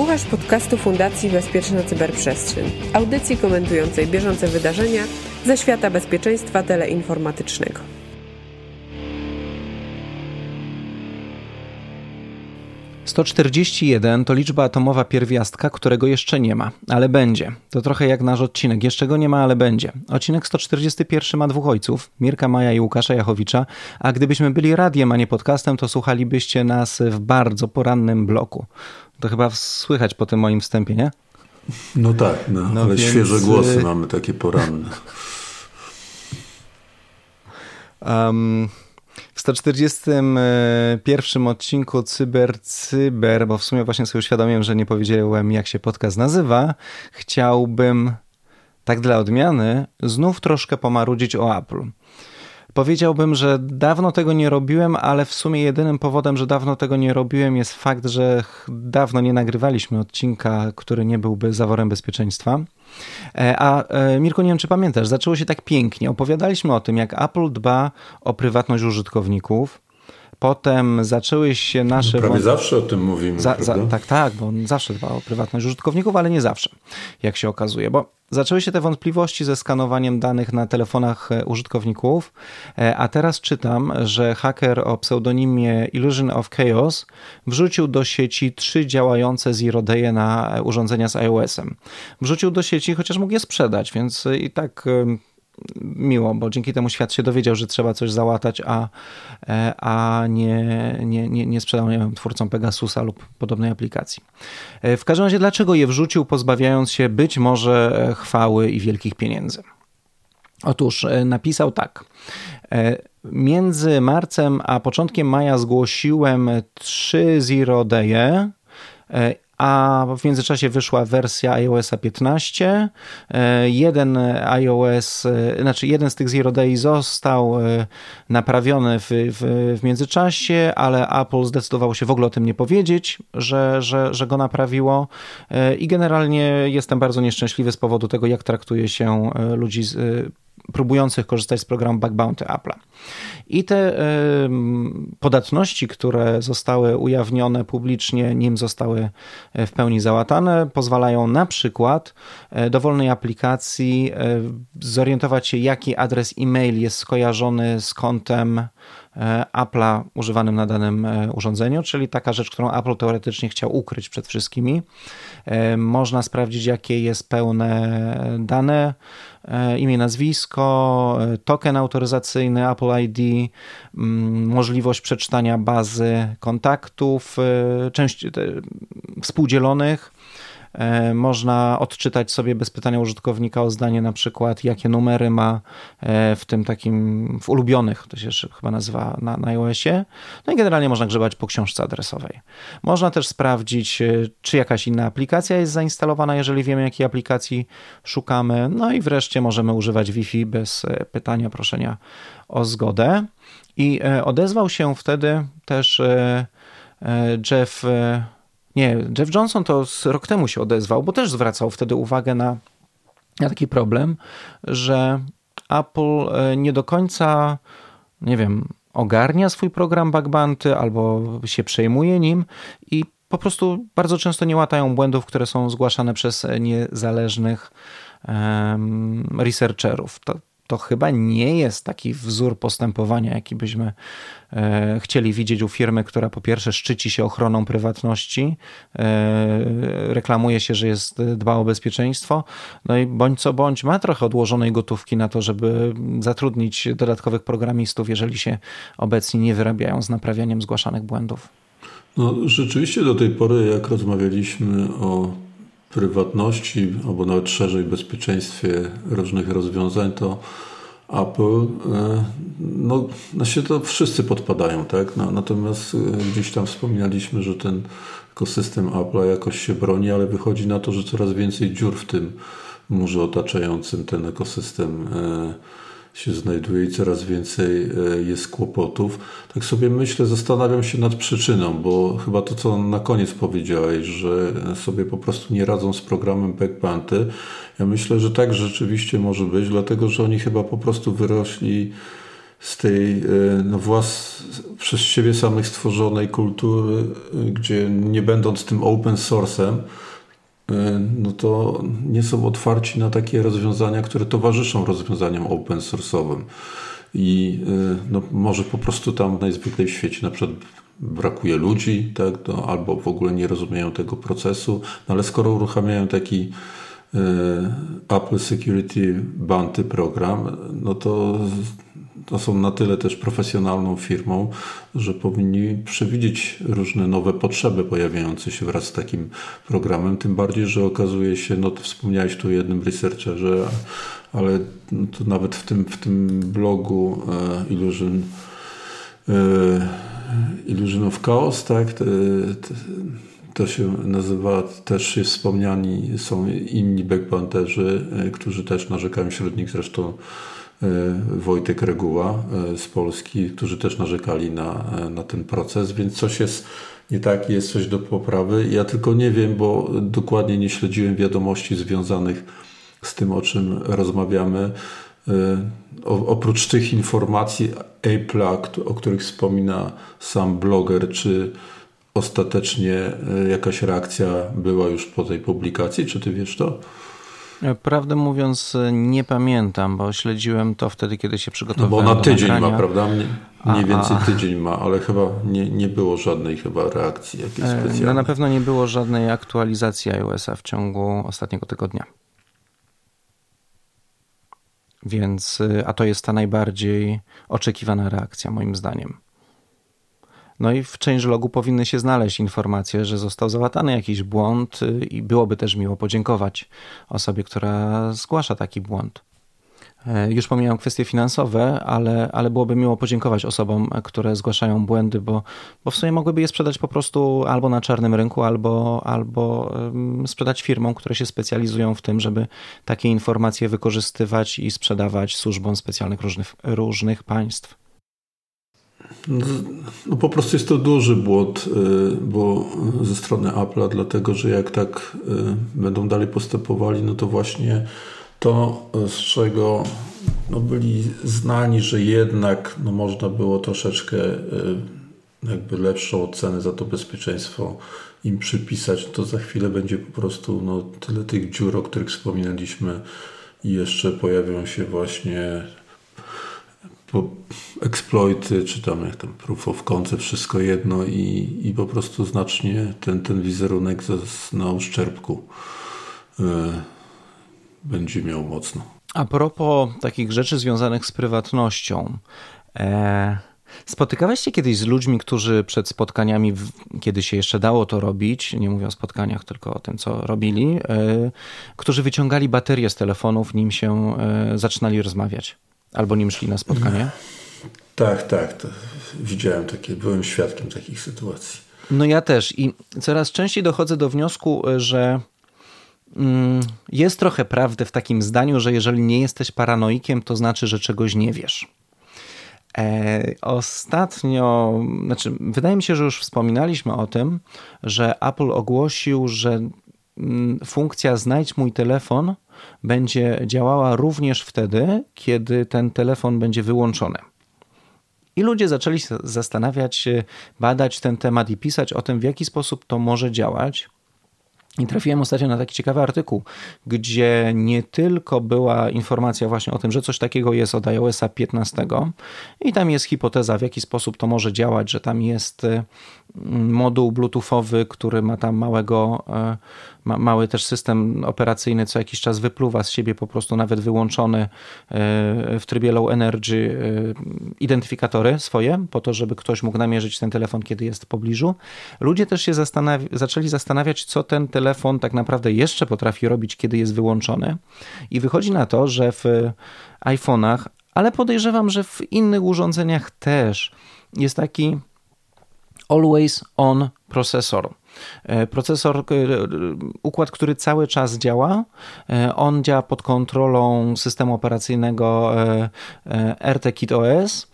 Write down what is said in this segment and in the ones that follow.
Słuchasz podcastu Fundacji Bezpieczna Cyberprzestrzeń, audycji komentującej bieżące wydarzenia ze świata bezpieczeństwa teleinformatycznego. Sto czterdzieści jeden to liczba atomowa pierwiastka, którego jeszcze nie ma, ale będzie. To trochę jak nasz odcinek. Jeszcze go nie ma, ale będzie. Odcinek 141 ma dwóch ojców, Mirka Maja i Łukasza Jachowicza, a gdybyśmy byli radiem, a nie podcastem, to słuchalibyście nas w bardzo porannym bloku. To chyba słychać po tym moim wstępie, nie? No tak, no, no ale więc... świeże głosy y- mamy takie poranne. Um, w 141 odcinku Cyber Cyber, bo w sumie właśnie sobie uświadomiłem, że nie powiedziałem jak się podcast nazywa, chciałbym tak dla odmiany znów troszkę pomarudzić o Apple. Powiedziałbym, że dawno tego nie robiłem, ale w sumie jedynym powodem, że dawno tego nie robiłem jest fakt, że dawno nie nagrywaliśmy odcinka, który nie byłby zaworem bezpieczeństwa. E, a e, Mirko, nie wiem czy pamiętasz, zaczęło się tak pięknie. Opowiadaliśmy o tym, jak Apple dba o prywatność użytkowników. Potem zaczęły się nasze. No prawie zawsze o tym mówimy. Za, za, tak, tak, bo on zawsze dba o prywatność użytkowników, ale nie zawsze, jak się okazuje. Bo zaczęły się te wątpliwości ze skanowaniem danych na telefonach e, użytkowników, e, a teraz czytam, że haker o pseudonimie Illusion of Chaos wrzucił do sieci trzy działające Zero Day na urządzenia z iOS-em. Wrzucił do sieci, chociaż mógł je sprzedać, więc i tak miło, bo dzięki temu świat się dowiedział, że trzeba coś załatać, a, e, a nie, nie, nie, nie sprzedał nie wiem, twórcom Pegasusa lub podobnej aplikacji. E, w każdym razie, dlaczego je wrzucił, pozbawiając się być może e, chwały i wielkich pieniędzy? Otóż napisał tak. Między marcem a początkiem maja zgłosiłem trzy Zero Day'e a w międzyczasie wyszła wersja iOS 15. E, jeden iOS, e, znaczy jeden z tych Zero Day został e, naprawiony w, w, w międzyczasie, ale Apple zdecydowało się w ogóle o tym nie powiedzieć, że, że, że go naprawiło i generalnie jestem bardzo nieszczęśliwy z powodu tego, jak traktuje się ludzi z próbujących korzystać z programu Bug Bounty Apple'a. I te podatności, które zostały ujawnione publicznie, nim zostały e, w pełni załatane, pozwalają na przykład e, dowolnej aplikacji e, zorientować się, jaki adres e-mail jest skojarzony z kontem Apple'a używanym na danym urządzeniu, czyli taka rzecz, którą Apple teoretycznie chciał ukryć przed wszystkimi. Można sprawdzić, jakie jest pełne dane E, imię, nazwisko, e, token autoryzacyjny Apple ID, mm, możliwość przeczytania bazy kontaktów, e, część współdzielonych E, można odczytać sobie bez pytania użytkownika o zdanie na przykład, jakie numery ma e, w tym takim, w ulubionych, to się chyba nazywa na, na iOSie. No i generalnie można grzebać po książce adresowej. Można też sprawdzić, e, czy jakaś inna aplikacja jest zainstalowana, jeżeli wiemy, jakiej aplikacji szukamy. No i wreszcie możemy używać Wi-Fi bez pytania, proszenia o zgodę. I odezwał się wtedy też Jeff nie, Jeff Johnson to rok temu się odezwał, bo też zwracał wtedy uwagę na, na taki problem, że Apple e, nie do końca, nie wiem, ogarnia swój program bug albo się przejmuje nim i po prostu bardzo często nie łatają błędów, które są zgłaszane przez niezależnych um, researcherów. To, to chyba nie jest taki wzór postępowania, jaki byśmy e, chcieli widzieć u firmy, która po pierwsze szczyci się ochroną prywatności, e, reklamuje się, że jest dba o bezpieczeństwo, no i bądź co bądź ma trochę odłożonej gotówki na to, żeby zatrudnić dodatkowych programistów, jeżeli się obecnie nie wyrabiają z naprawianiem zgłaszanych błędów. No, rzeczywiście do tej pory, jak rozmawialiśmy o prywatności, albo nawet szerzej bezpieczeństwie różnych rozwiązań, to Apple, e, no, się to wszyscy podpadają, tak? No, natomiast e, gdzieś tam wspominaliśmy, że ten ekosystem Apple'a jakoś się broni, ale wychodzi na to, że coraz więcej dziur w tym murze otaczającym ten ekosystem e, się znajduje i coraz więcej e, jest kłopotów. Tak sobie myślę, zastanawiam się nad przyczyną, bo chyba to, co na koniec powiedziałeś, że sobie po prostu nie radzą z programem Backpanty. Ja myślę, że tak rzeczywiście może być, dlatego że oni chyba po prostu wyrośli z tej no włas, przez siebie samych stworzonej kultury, gdzie nie będąc tym open source'em, no to nie są otwarci na takie rozwiązania, które towarzyszą rozwiązaniom open source'owym. I no, może po prostu tam najzwyklej w świecie na przykład brakuje ludzi, tak, no, albo w ogóle nie rozumieją tego procesu, no, ale skoro uruchamiają taki Apple Security Bounty program, no to, to są na tyle też profesjonalną firmą, że powinni przewidzieć różne nowe potrzeby pojawiające się wraz z takim programem. Tym bardziej, że okazuje się, no to wspomniałeś tu o jednym researcherze, ale to nawet w tym, w tym blogu e, Illusion, e, Illusion of Chaos, tak, te, te, to się nazywa, też jest wspomniani są inni backbanderzy, e, którzy też narzekają, wśród nich zresztą Wojtek Reguła e, z Polski, którzy też narzekali na, na ten proces, więc coś jest nie tak, jest coś do poprawy. Ja tylko nie wiem, bo dokładnie nie śledziłem wiadomości związanych z tym, o czym rozmawiamy. O, oprócz tych informacji Apple'a, o których wspomina sam bloger, czy ostatecznie e, jakaś reakcja była już po tej publikacji? Czy ty wiesz to? E, prawdę mówiąc, e, nie pamiętam, bo śledziłem to wtedy, kiedy się przygotowałem. No bo na tydzień nagrania. ma, prawda? Mniej więcej a, tydzień ma, ale chyba nie, nie było żadnej chyba reakcji jakiejś specjalnej. No na pewno nie było żadnej aktualizacji iOS-a w ciągu ostatniego tygodnia. Więc, a to jest ta najbardziej oczekiwana reakcja, moim zdaniem. No i w changelogu powinny się znaleźć informacje, że został załatany jakiś błąd y, i byłoby też miło podziękować osobie, która zgłasza taki błąd. E, już pomijam kwestie finansowe, ale, ale byłoby miło podziękować osobom, które zgłaszają błędy, bo, bo w sumie mogłyby je sprzedać po prostu albo na czarnym rynku, albo, albo sprzedać firmom, które się specjalizują w tym, żeby takie informacje wykorzystywać i sprzedawać służbom specjalnych różnych, różnych państw. No, no, po prostu jest to duży błąd, y, bo ze strony Apple'a, dlatego że jak tak y, będą dalej postępowali, no to właśnie to, z czego no byli znani, że jednak no można było troszeczkę y, jakby lepszą ocenę za to bezpieczeństwo im przypisać, to za chwilę będzie po prostu no, tyle tych dziur, o których wspominaliśmy i jeszcze pojawią się właśnie exploity, czy tam jak tam proof of concept, wszystko jedno i, i po prostu znacznie ten, ten wizerunek na uszczerbku y, będzie miał mocno. A propos takich rzeczy związanych z prywatnością. E, spotykałeś się kiedyś z ludźmi, którzy przed spotkaniami, kiedy się jeszcze dało to robić, nie mówię o spotkaniach, tylko o tym, co robili, e, którzy wyciągali baterie z telefonów, nim się e, zaczynali rozmawiać? Albo nim szli na spotkanie? Tak, tak. To widziałem takie, byłem świadkiem takich sytuacji. No ja też i coraz częściej dochodzę do wniosku, że mm, jest trochę prawdy w takim zdaniu, że jeżeli nie jesteś paranoikiem, to znaczy, że czegoś nie wiesz. E, ostatnio, znaczy, wydaje mi się, że już wspominaliśmy o tym, że Apple ogłosił, że funkcja znajdź mój telefon będzie działała również wtedy, kiedy ten telefon będzie wyłączony. I ludzie zaczęli się zastanawiać, badać ten temat i pisać o tym, w jaki sposób to może działać. I trafiłem ostatnio na taki ciekawy artykuł, gdzie nie tylko była informacja właśnie o tym, że coś takiego jest od iOSa 15 i tam jest hipoteza, w jaki sposób to może działać, że tam jest mm, moduł bluetoothowy, który ma tam małego, e, ma, mały też system operacyjny, co jakiś czas wypluwa z siebie po prostu nawet wyłączony e, w trybie low energy e, identyfikatory swoje, po to, żeby ktoś mógł namierzyć ten telefon, kiedy jest w pobliżu. Ludzie też się zastanawi zaczęli zastanawiać, co ten telefon tak naprawdę jeszcze potrafi robić, kiedy jest wyłączony. I wychodzi na to, że w iPhone'ach, ale podejrzewam, że w innych urządzeniach też jest taki always on procesor. E, procesor, e, układ, który cały czas działa, e, on działa pod kontrolą systemu operacyjnego RT Kit OS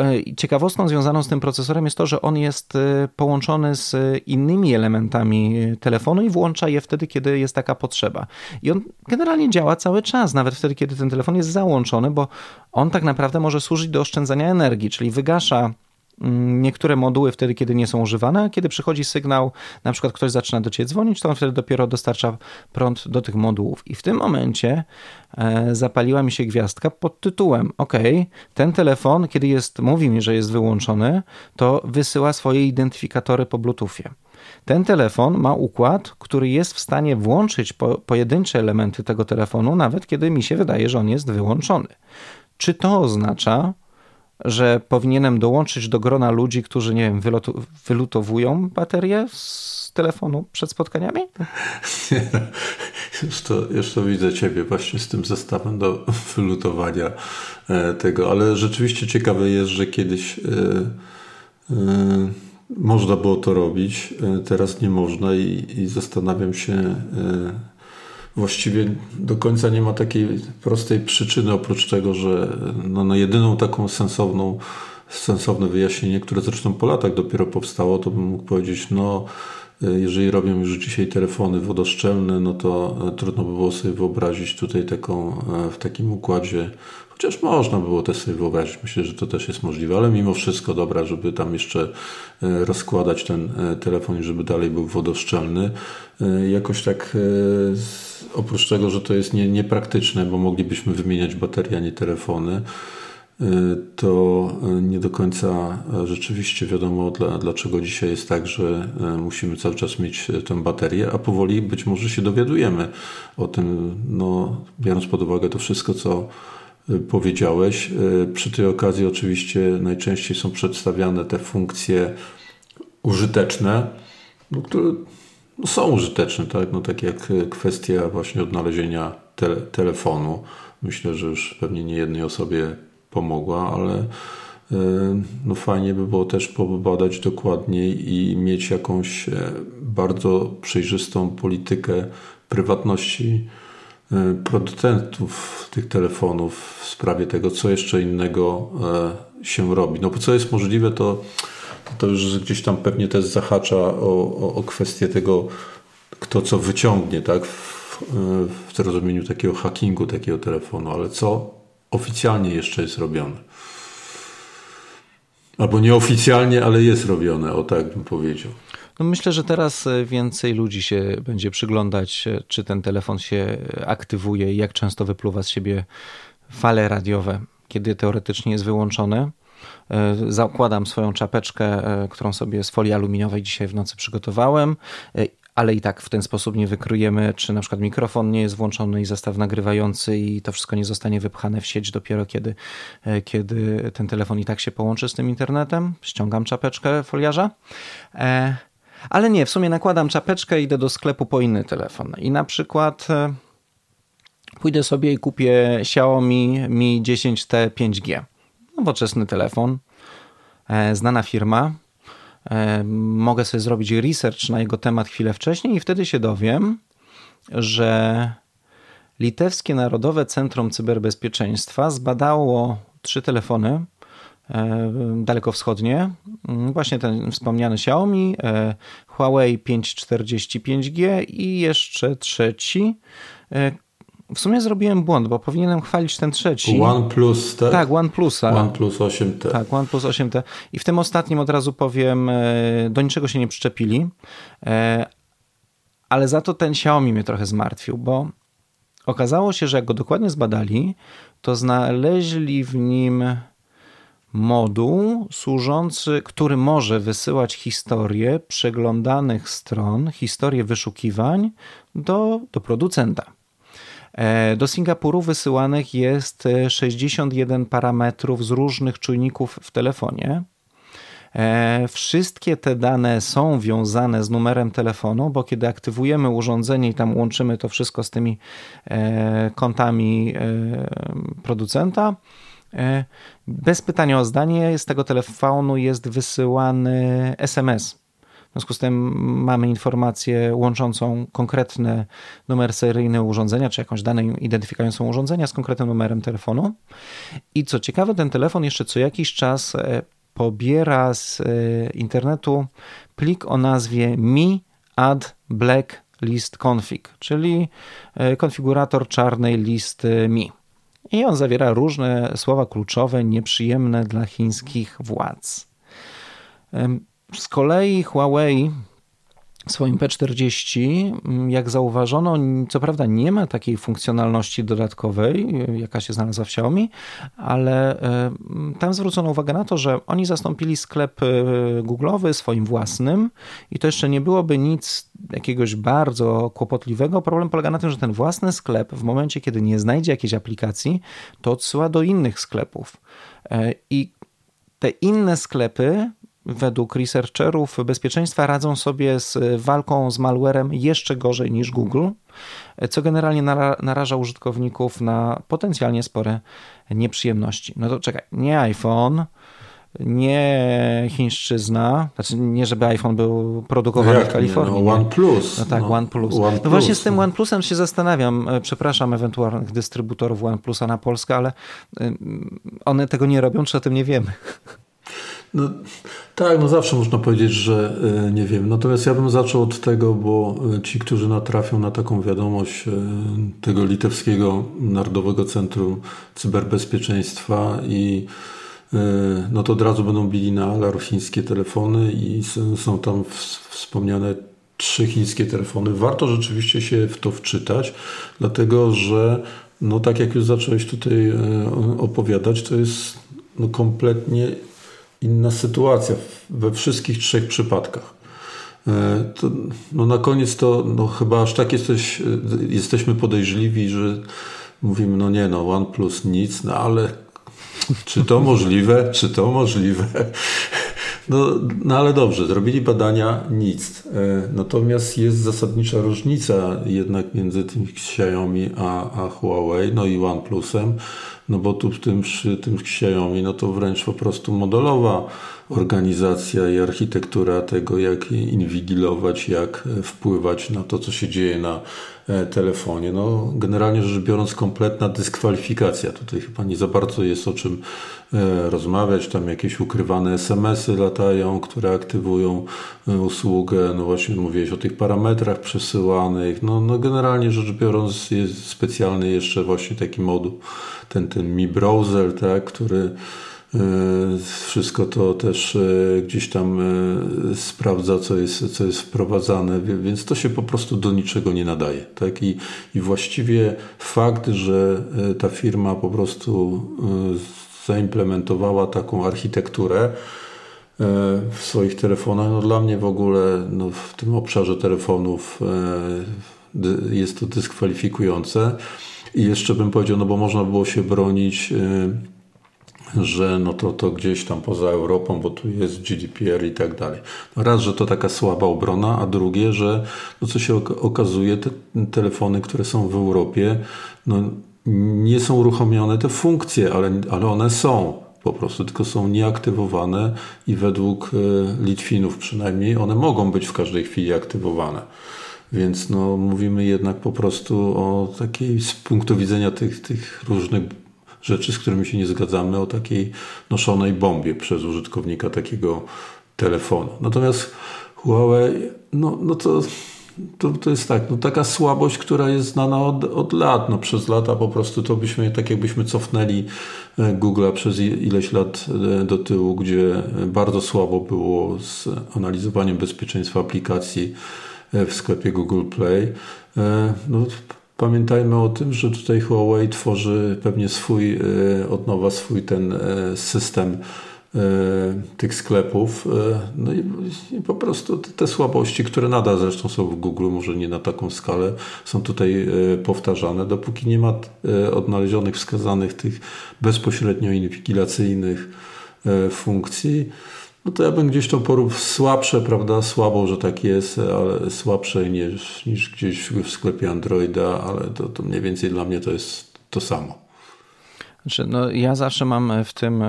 E, ciekawostką związaną z tym procesorem jest to, że on jest e, połączony z innymi elementami telefonu i włącza je wtedy, kiedy jest taka potrzeba. I on generalnie działa cały czas, nawet wtedy, kiedy ten telefon jest załączony, bo on tak naprawdę może służyć do oszczędzania energii, czyli wygasza niektóre moduły wtedy, kiedy nie są używane, kiedy przychodzi sygnał, na przykład ktoś zaczyna do Ciebie dzwonić, to on wtedy dopiero dostarcza prąd do tych modułów. I w tym momencie e, zapaliła mi się gwiazdka pod tytułem OK, ten telefon, kiedy jest, mówi mi, że jest wyłączony, to wysyła swoje identyfikatory po Bluetoothie. Ten telefon ma układ, który jest w stanie włączyć po, pojedyncze elementy tego telefonu, nawet kiedy mi się wydaje, że on jest wyłączony. Czy to oznacza, że powinienem dołączyć do grona ludzi, którzy, nie wiem, wylutowują baterię z telefonu przed spotkaniami? Nie, już to, już to widzę ciebie właśnie z tym zestawem do wylutowania e, tego, ale rzeczywiście ciekawe jest, że kiedyś yy, yy, można było to robić, teraz nie można i, i zastanawiam się, właściwie do końca nie ma takiej prostej przyczyny, oprócz tego, że no, no jedyną taką sensowną, sensowne wyjaśnienie, które zresztą po latach dopiero powstało, to bym mógł powiedzieć, no jeżeli robią już dzisiaj telefony wodoszczelne, no to e, trudno by było sobie wyobrazić tutaj taką, e, w takim układzie, chociaż można było też sobie wyobrazić, myślę, że to też jest możliwe, ale mimo wszystko dobra, żeby tam jeszcze e, rozkładać ten telefon i żeby dalej był wodoszczelny. Jakoś tak oprócz tego, że to jest nie, niepraktyczne, bo moglibyśmy wymieniać baterie, a nie telefony, to nie do końca rzeczywiście wiadomo, dlaczego dzisiaj jest tak, że musimy cały czas mieć tę baterię, a powoli być może się dowiadujemy o tym, no, biorąc pod uwagę to wszystko, co powiedziałeś. Przy tej okazji oczywiście najczęściej są przedstawiane te funkcje użyteczne, no, które no są użyteczne, tak? No, tak jak kwestia właśnie odnalezienia te telefonu. Myślę, że już pewnie nie jednej osobie pomogła, ale no fajnie by było też pobadać dokładniej i mieć jakąś e, bardzo przejrzystą politykę prywatności producentów tych telefonów w sprawie tego, co jeszcze innego się robi. No bo co jest możliwe, to to już gdzieś tam pewnie też zahacza o, o, o kwestię tego, kto co wyciągnie, tak? W, w rozumieniu takiego hackingu takiego telefonu, ale co oficjalnie jeszcze jest robione. Albo nieoficjalnie, ale jest robione, o tak bym powiedział. No myślę, że teraz e, więcej ludzi się będzie przyglądać, e, czy ten telefon się aktywuje i jak często wypluwa z siebie fale radiowe, kiedy teoretycznie jest wyłączony. E, zakładam swoją czapeczkę, e, którą sobie z folii aluminiowej dzisiaj w nocy przygotowałem e, ale i tak w ten sposób nie wykryjemy, czy na przykład mikrofon nie jest włączony i zestaw nagrywający i to wszystko nie zostanie wypchane w sieć dopiero kiedy, kiedy ten telefon i tak się połączy z tym internetem. Ściągam czapeczkę foliarza. Ale nie, w sumie nakładam czapeczkę i idę do sklepu po inny telefon. I na przykład pójdę sobie i kupię Xiaomi Mi 10T 5G nowoczesny telefon, e, znana firma. E, mogę sobie zrobić research na jego temat chwilę wcześniej i wtedy się dowiem, że Litewskie Narodowe Centrum Cyberbezpieczeństwa zbadało trzy telefony e, dalekowschodnie, właśnie ten wspomniany Xiaomi, Huawei 545G i jeszcze trzeci, w sumie zrobiłem błąd, bo powinienem chwalić ten trzeci. OnePlus, tak? Tak, OnePlusa. OnePlus 8T. Tak, OnePlus 8T. I w tym ostatnim od razu powiem, e, do niczego się nie przyczepili, e, ale za to ten Xiaomi mnie trochę zmartwił, bo okazało się, że jak go dokładnie zbadali, to znaleźli w nim moduł służący, który może wysyłać historię przeglądanych stron, historię wyszukiwań do, do producenta. E, do Singapuru wysyłanych jest 61 e, parametrów z różnych czujników w telefonie. E, wszystkie te dane są wiązane z numerem telefonu, bo kiedy aktywujemy urządzenie i tam łączymy to wszystko z tymi kontami producenta, bez pytania o zdanie z tego telefonu jest wysyłany SMS związku z tym mamy informację łączącą konkretny numer seryjny urządzenia, czy jakąś dane identyfikującą urządzenia z konkretnym numerem telefonu. I co ciekawe, ten telefon jeszcze co jakiś czas e, pobiera z e, internetu plik o nazwie mi add black list config, czyli e, konfigurator czarnej listy mi. I on zawiera różne słowa kluczowe, nieprzyjemne dla chińskich władz. Z kolei Huawei swoim P40, mm, jak zauważono, co prawda nie ma takiej funkcjonalności dodatkowej, jaka się znalazła w Xiaomi, ale tam zwrócono uwagę na to, że oni zastąpili sklep e, Google'owy swoim własnym i to jeszcze nie byłoby nic jakiegoś bardzo kłopotliwego. Problem polega na tym, że ten własny sklep w momencie, kiedy nie znajdzie jakiejś aplikacji, to odsyła do innych sklepów. E, I te inne sklepy według researcherów bezpieczeństwa radzą sobie z walką z malwarem jeszcze gorzej niż Google, co generalnie naraża użytkowników na potencjalnie spore nieprzyjemności. No to czekaj, nie iPhone, nie chińszczyzna, znaczy nie żeby iPhone był produkowany no w Kalifornii. Nie, no OnePlus. No tak, no, OnePlus. One no właśnie z tym no. OnePlusem się zastanawiam, e, przepraszam ewentualnych dystrybutorów OnePlusa na Polskę, ale one tego nie robią, czy o tym nie wiemy? No, tak, no zawsze można powiedzieć, że e, nie wiem. Natomiast ja bym zaczął od tego, bo e, ci, którzy natrafią na taką wiadomość e, tego litewskiego Narodowego Centrum Cyberbezpieczeństwa i no to od razu będą bili na alarm chińskie telefony i są tam wspomniane trzy chińskie telefony. Warto rzeczywiście się w to wczytać, dlatego że no tak jak już zacząłeś tutaj opowiadać, to jest no kompletnie inna sytuacja we wszystkich trzech przypadkach. E, to, no na koniec to no chyba aż tak jesteś, e, jesteśmy podejrzliwi, że mówimy, no nie no, OnePlus nic, no ale czy to możliwe, czy to możliwe? No, no ale dobrze, zrobili badania, nic. E, natomiast jest zasadnicza różnica jednak między tym Xiaomi a, a Huawei, no i OnePlusem, no bo tu w tym, przy tym Xiaomi, no to wręcz po prostu modelowa organizacja i architektura tego, jak inwigilować, jak wpływać na to, co się dzieje na e, telefonie. No, generalnie rzecz biorąc, kompletna dyskwalifikacja. Tutaj chyba nie za bardzo jest o czym rozmawiać. Tam jakieś ukrywane SMS-y latają, które aktywują e, usługę. No właśnie mówiłeś o tych parametrach przesyłanych. No, no generalnie rzecz biorąc, jest specjalny jeszcze właśnie taki moduł, ten, ten Mi Browser, tak, który E, wszystko to też e, gdzieś tam e, sprawdza, co jest, co jest wprowadzane, więc to się po prostu do niczego nie nadaje. Tak? I, I właściwie fakt, że ta firma po prostu zaimplementowała taką architekturę w swoich telefonach, no dla mnie w ogóle no w tym obszarze telefonów jest to dyskwalifikujące. I jeszcze bym powiedział, no bo można było się bronić że no to, to gdzieś tam poza Europą, bo tu jest GDPR i tak dalej. No raz, że to taka słaba obrona, a drugie, że no co się okazuje, te telefony, które są w Europie, no nie są uruchomione te funkcje, ale, ale one są po prostu, tylko są nieaktywowane i według e, Litwinów przynajmniej one mogą być w każdej chwili aktywowane. Więc no, mówimy jednak po prostu o takiej z punktu widzenia tych, tych różnych rzeczy, z którymi się nie zgadzamy, o takiej noszonej bombie przez użytkownika takiego telefonu. Natomiast Huawei, no, no to, to, to jest tak, no taka słabość, która jest znana od, od lat. No przez lata po prostu to byśmy, tak jakbyśmy cofnęli e, Google'a przez ileś lat e, do tyłu, gdzie bardzo słabo było z analizowaniem bezpieczeństwa aplikacji e, w sklepie Google Play. No, Pamiętajmy o tym, że tutaj Huawei tworzy pewnie swój, e, od nowa swój ten e, system e, tych sklepów. No i, i, po prostu te słabości, które nadal zresztą są w Google, może nie na taką skalę, są tutaj powtarzane. Dopóki nie ma odnalezionych, wskazanych tych bezpośrednio inwigilacyjnych funkcji, no to ja bym gdzieś to porównał słabsze, prawda, słabo, że tak jest, ale słabsze niż, niż gdzieś w sklepie Androida, ale to, to mniej więcej dla mnie to jest to samo. Znaczy, no, ja zawsze mam w tym,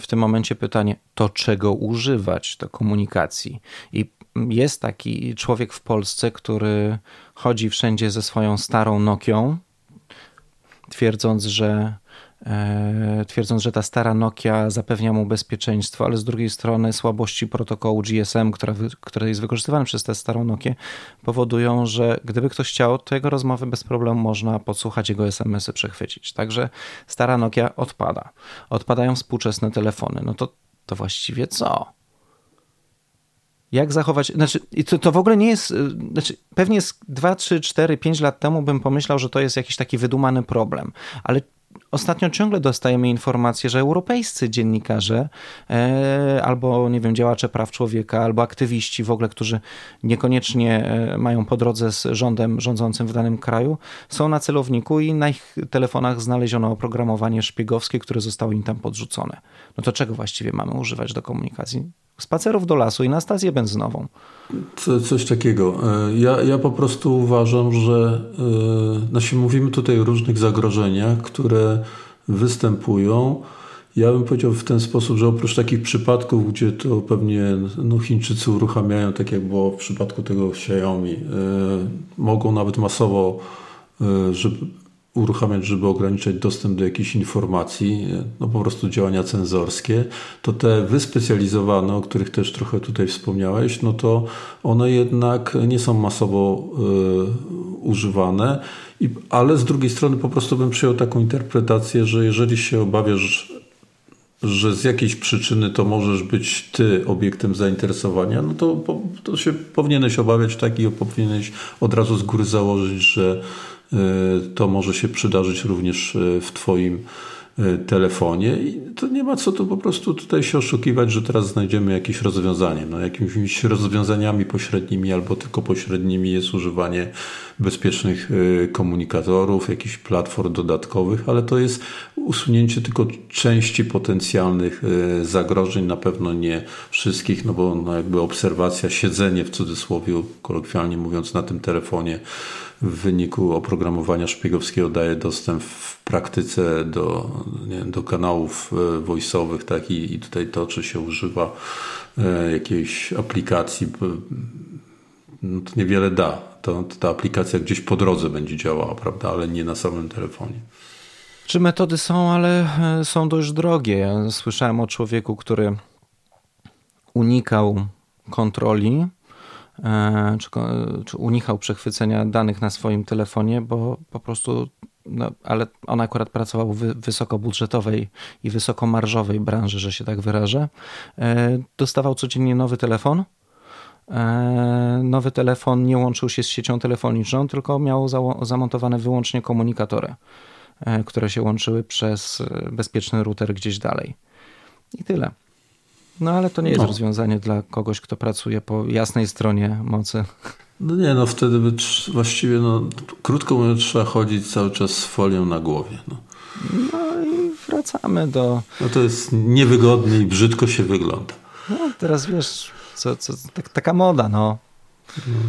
w tym momencie pytanie, to czego używać do komunikacji? I jest taki człowiek w Polsce, który chodzi wszędzie ze swoją starą Nokią, twierdząc, że E, twierdząc, że ta stara Nokia zapewnia mu bezpieczeństwo, ale z drugiej strony słabości protokołu GSM, która, która jest wykorzystywana przez tę starą Nokię, powodują, że gdyby ktoś chciał, to jego rozmowy bez problemu można podsłuchać, jego SMS-y przechwycić. Także stara Nokia odpada. Odpadają współczesne telefony. No to, to właściwie co? Jak zachować, znaczy to, to w ogóle nie jest, y, znaczy pewnie z 2, 3, 4, 5 lat temu bym pomyślał, że to jest jakiś taki wydumany problem, ale ostatnio ciągle dostajemy informacje, że europejscy dziennikarze e, albo, nie wiem, działacze praw człowieka, albo aktywiści w ogóle, którzy niekoniecznie e, mają po drodze z rządem rządzącym w danym kraju, są na celowniku i na ich telefonach znaleziono oprogramowanie szpiegowskie, które zostało im tam podrzucone. No to czego właściwie mamy używać do komunikacji? Spacerów do lasu i na stację benzynową. Co, coś takiego. E, ja, ja po prostu uważam, że yy, znaczy mówimy tutaj o różnych zagrożeniach, które występują. Ja bym powiedział w ten sposób, że oprócz takich przypadków, gdzie to pewnie no, Chińczycy uruchamiają, tak jak było w przypadku tego Xiaomi, yy, mogą nawet masowo, yy, żeby uruchamiać, żeby ograniczać dostęp do jakichś informacji, no po prostu działania cenzorskie, to te wyspecjalizowane, o których też trochę tutaj wspomniałeś, no to one jednak nie są masowo y, używane, I, ale z drugiej strony po prostu bym przyjął taką interpretację, że jeżeli się obawiasz, że z jakiejś przyczyny to możesz być ty obiektem zainteresowania, no to, to się powinieneś obawiać tak i powinieneś od razu z góry założyć, że to może się przydarzyć również y, w Twoim y, telefonie i to nie ma co tu po prostu tutaj się oszukiwać, że teraz znajdziemy jakieś rozwiązanie. No, jakimiś rozwiązaniami pośrednimi albo tylko pośrednimi jest używanie bezpiecznych komunikatorów, jakichś platform dodatkowych, ale to jest usunięcie tylko części potencjalnych zagrożeń, na pewno nie wszystkich, no bo no jakby obserwacja, siedzenie w cudzysłowie, kolokwialnie mówiąc, na tym telefonie w wyniku oprogramowania szpiegowskiego daje dostęp w praktyce do, do kanałów e, voice'owych, tak? I, I tutaj to, czy się używa e, jakiejś aplikacji, no to niewiele da. To, to ta aplikacja gdzieś po drodze będzie działała, prawda? Ale nie na samym telefonie. Czy metody są, ale e, są dość drogie. Ja słyszałem o człowieku, który unikał kontroli czy, czy unikał przechwycenia danych na swoim telefonie, bo po prostu, no, ale on akurat pracował w wysokobudżetowej i wysokomarżowej branży, że się tak wyrażę. E, dostawał codziennie nowy telefon. E, nowy telefon nie łączył się z siecią telefoniczną, tylko miał zamontowane wyłącznie komunikatory, które się łączyły przez bezpieczny router gdzieś dalej. I tyle. No ale to nie jest no. rozwiązanie dla kogoś, kto pracuje po jasnej stronie mocy. No nie, no wtedy by właściwie, no, krótko mówiąc, trzeba chodzić cały czas z folią na głowie. No. no i wracamy do... No to jest niewygodnie i brzydko się wygląda. No teraz wiesz, co, co, tak, taka moda, no.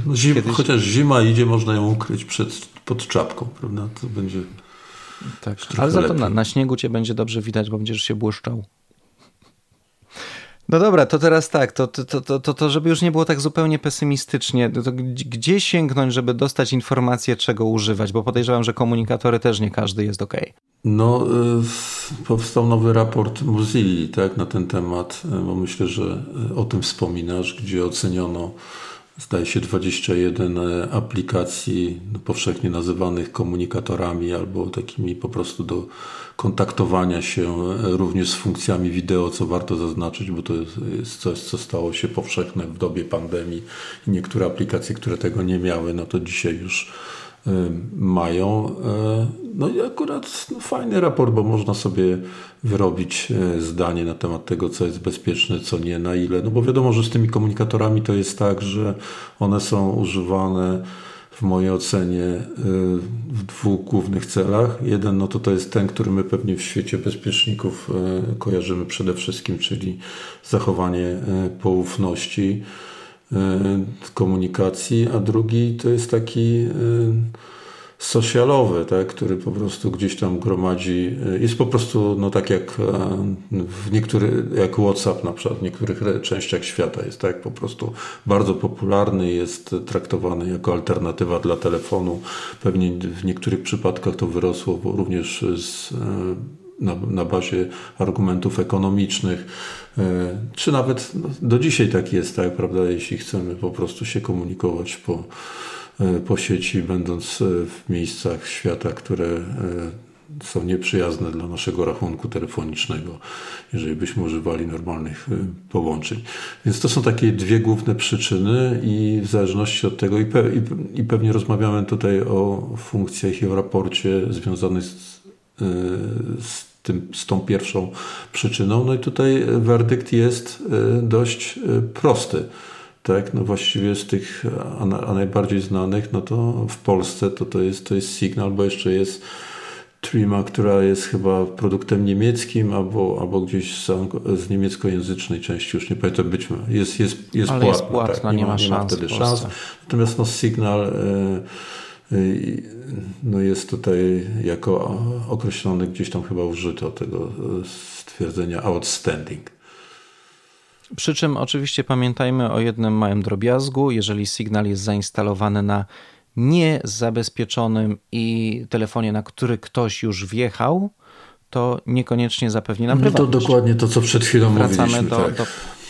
no zim, Kiedyś... Chociaż zima idzie, można ją ukryć przed, pod czapką, prawda? To będzie... Tak, ale za to na, na śniegu cię będzie dobrze widać, bo będziesz się błyszczał. No dobra, to teraz tak, to, to, to, to, to żeby już nie było tak zupełnie pesymistycznie, to, to gdzie sięgnąć, żeby dostać informację, czego używać? Bo podejrzewam, że komunikatory też nie każdy jest ok. No, y, powstał nowy raport Mozilla tak, na ten temat, y, bo myślę, że y, o tym wspominasz, gdzie oceniono zdaje się 21 e, aplikacji no, powszechnie nazywanych komunikatorami albo takimi po prostu do kontaktowania się e, również z funkcjami wideo, co warto zaznaczyć, bo to jest coś, co stało się powszechne w dobie pandemii i niektóre aplikacje, które tego nie miały, no to dzisiaj już mają. Y, no i akurat no, fajny raport, bo można sobie wyrobić y, zdanie na temat tego, co jest bezpieczne, co nie, na ile. No bo wiadomo, że z tymi komunikatorami to jest tak, że one są używane w mojej ocenie w dwóch głównych celach. Jeden no to to jest ten, który my pewnie w świecie bezpieczników kojarzymy przede wszystkim, czyli zachowanie poufności komunikacji, a drugi to jest taki e, socialowy, tak, który po prostu gdzieś tam gromadzi, jest po prostu no tak jak w niektórych, jak WhatsApp na przykład w niektórych częściach świata jest tak po prostu bardzo popularny, jest traktowany jako alternatywa dla telefonu. Pewnie w niektórych przypadkach to wyrosło również z, na, na bazie argumentów ekonomicznych, czy nawet no, do dzisiaj tak jest, tak, prawda, jeśli chcemy po prostu się komunikować po E, po sieci, będąc e, w miejscach świata, które e, są nieprzyjazne dla naszego rachunku telefonicznego, jeżeli byśmy używali normalnych połączeń. Więc to są takie dwie główne przyczyny i w zależności od tego, i, pe, i, i pewnie rozmawiamy tutaj o funkcjach i o raporcie związanych z, z, tym, z tą pierwszą przyczyną. No i tutaj werdykt jest dość prosty tak, no właściwie z tych a, najbardziej znanych, no to w Polsce to, to, jest, to jest Signal, bo jeszcze jest Trima, która jest chyba produktem niemieckim albo, albo gdzieś z, z niemieckojęzycznej części, już nie pamiętam, być może jest, jest, jest Ale płatna. Jest płatna tak, nie, ma, nie ma wtedy szans. Natomiast no, Signal y, no jest tutaj jako określony, gdzieś tam chyba użyto tego stwierdzenia outstanding. Przy czym oczywiście pamiętajmy o jednym małym drobiazgu. Jeżeli sygnał jest zainstalowany na niezabezpieczonym i telefonie, na który ktoś już wjechał, to niekoniecznie zapewni nam prywatność. No to dokładnie to, co przed chwilą Wracamy mówiliśmy. Do, tak. do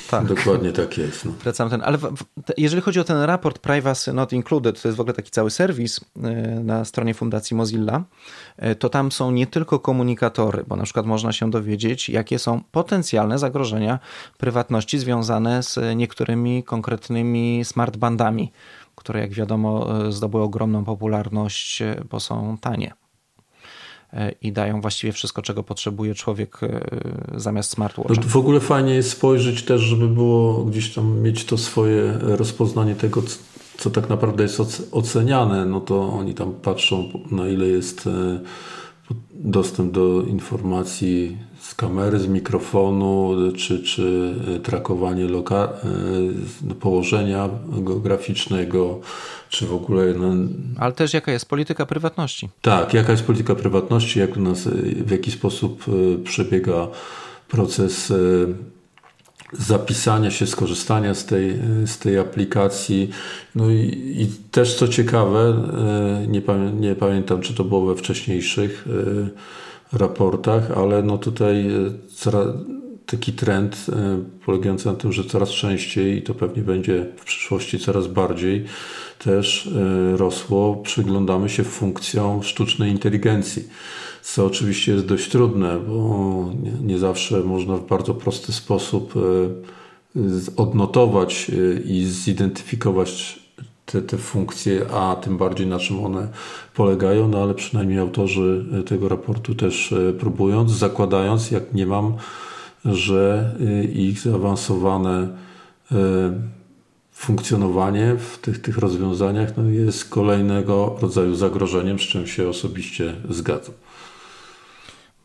tak. Dokładnie tak jest. No. Wracam ten, ale w, w, jeżeli chodzi o ten raport Privacy Not Included, to jest w ogóle taki cały serwis e, na stronie Fundacji Mozilla, e, to tam są nie tylko komunikatory, bo na przykład można się dowiedzieć, jakie są potencjalne zagrożenia prywatności związane z niektórymi konkretnymi smartbandami, które jak wiadomo e, zdobyły ogromną popularność, bo są tanie. E, i dają właściwie wszystko, czego potrzebuje człowiek e, zamiast smartwatcha. No w ogóle fajnie jest spojrzeć też, żeby było gdzieś tam mieć to swoje rozpoznanie tego, co tak naprawdę jest oceniane. No to oni tam patrzą, na ile jest e, dostęp do informacji z kamery, z mikrofonu, czy, czy trakowanie loka- położenia geograficznego, czy w ogóle. No, Ale też jaka jest polityka prywatności? Tak, jaka jest polityka prywatności, jak u nas, w jaki sposób e, przebiega proces e, zapisania się, skorzystania z tej, z tej aplikacji. No i, i też co ciekawe, e, nie, pamię, nie pamiętam, czy to było we wcześniejszych raportach, ale no tutaj coraz, taki trend polegający na tym, że coraz częściej i to pewnie będzie w przyszłości coraz bardziej też e, rosło, przyglądamy się funkcjom sztucznej inteligencji, co oczywiście jest dość trudne, bo nie zawsze można w bardzo prosty sposób e, odnotować e, i zidentyfikować te, te funkcje, a tym bardziej na czym one polegają, no ale przynajmniej autorzy tego raportu też próbując, zakładając, jak nie mam, że ich zaawansowane funkcjonowanie w tych, tych rozwiązaniach no jest kolejnego rodzaju zagrożeniem, z czym się osobiście zgadzam.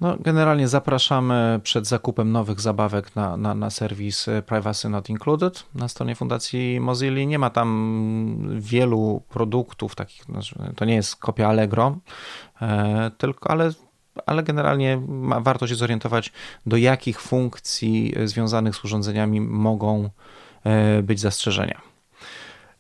No, generalnie zapraszamy przed zakupem nowych zabawek na, na, na serwis Privacy Not Included na stronie Fundacji Mozilla. Nie ma tam wielu produktów takich, znaczy, to nie jest kopia Allegro, e, tylko, ale ale generalnie ma, warto się zorientować, do jakich funkcji związanych z urządzeniami mogą E, być zastrzeżenia.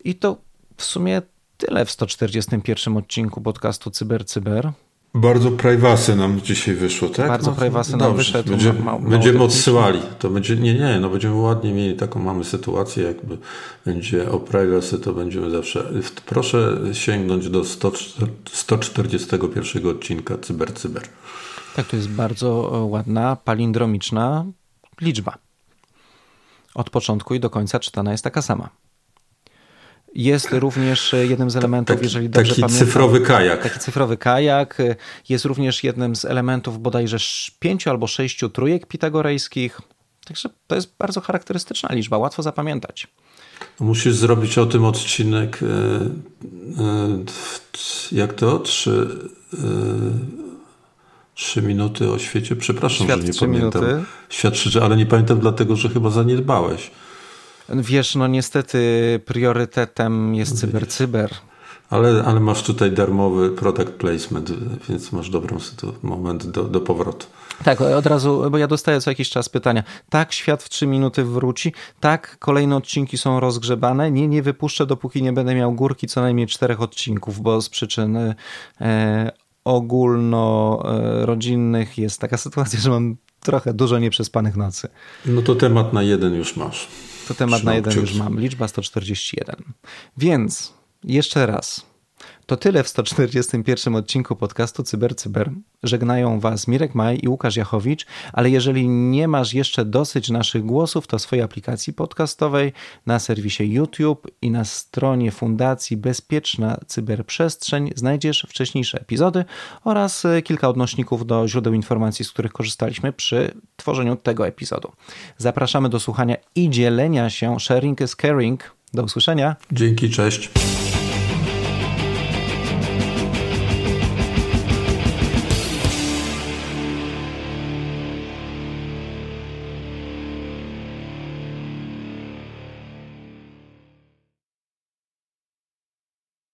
I to w sumie tyle w 141 odcinku podcastu Cyber Cyber. Bardzo privasy nam dzisiaj wyszło, tak? Bardzo no, privasy nam wyszedł. Będzie, ma, ma, będziemy odsyłali. To będzie, nie, nie, no będziemy ładnie mieli taką mamy sytuację, jakby będzie o privacy, to będziemy zawsze. Proszę sięgnąć do 100, 141 odcinka Cyber Cyber. Tak, to jest bardzo ładna, palindromiczna liczba od początku i do końca czytana jest taka sama. Jest również jednym z elementów, taki, jeżeli dobrze taki pamiętam. cyfrowy kajak. Taki cyfrowy kajak. Jest również jednym z elementów bodajże pięciu albo sześciu trójek pitagorejskich. Także to jest bardzo charakterystyczna liczba, łatwo zapamiętać. Musisz zrobić o tym odcinek. E, e, jak to? Trzy e, Trzy minuty o świecie. Przepraszam, Świat że nie pamiętam. Minuty. Świat trzy, ale nie pamiętam dlatego, że chyba zaniedbałeś. Wiesz, no niestety priorytetem jest cyber-cyber. Ale, ale masz tutaj darmowy product placement, więc masz dobrą moment do, do powrotu. Tak, od razu, bo ja dostaję co jakiś czas pytania. Tak, świat w 3 minuty wróci. Tak, kolejne odcinki są rozgrzebane. Nie, nie wypuszczę, dopóki nie będę miał górki co najmniej czterech odcinków, bo z przyczyn e, ogólnorodzinnych jest taka sytuacja, że mam trochę dużo nieprzespanych nocy. No to temat na jeden już masz. To temat na jeden już mam. Liczba 141. Więc jeszcze raz. To tyle w 141 odcinku podcastu CyberCyber. Cyber. Żegnają Was Mirek Maj i Łukasz Jachowicz, ale jeżeli nie masz jeszcze dosyć naszych głosów, to swojej aplikacji podcastowej, na serwisie YouTube i na stronie Fundacji Bezpieczna Cyberprzestrzeń znajdziesz wcześniejsze epizody oraz e, kilka odnośników do źródeł informacji, z których korzystaliśmy przy tworzeniu tego epizodu. Zapraszamy do słuchania i dzielenia się. Sharing is caring. Do usłyszenia. Dzięki, cześć.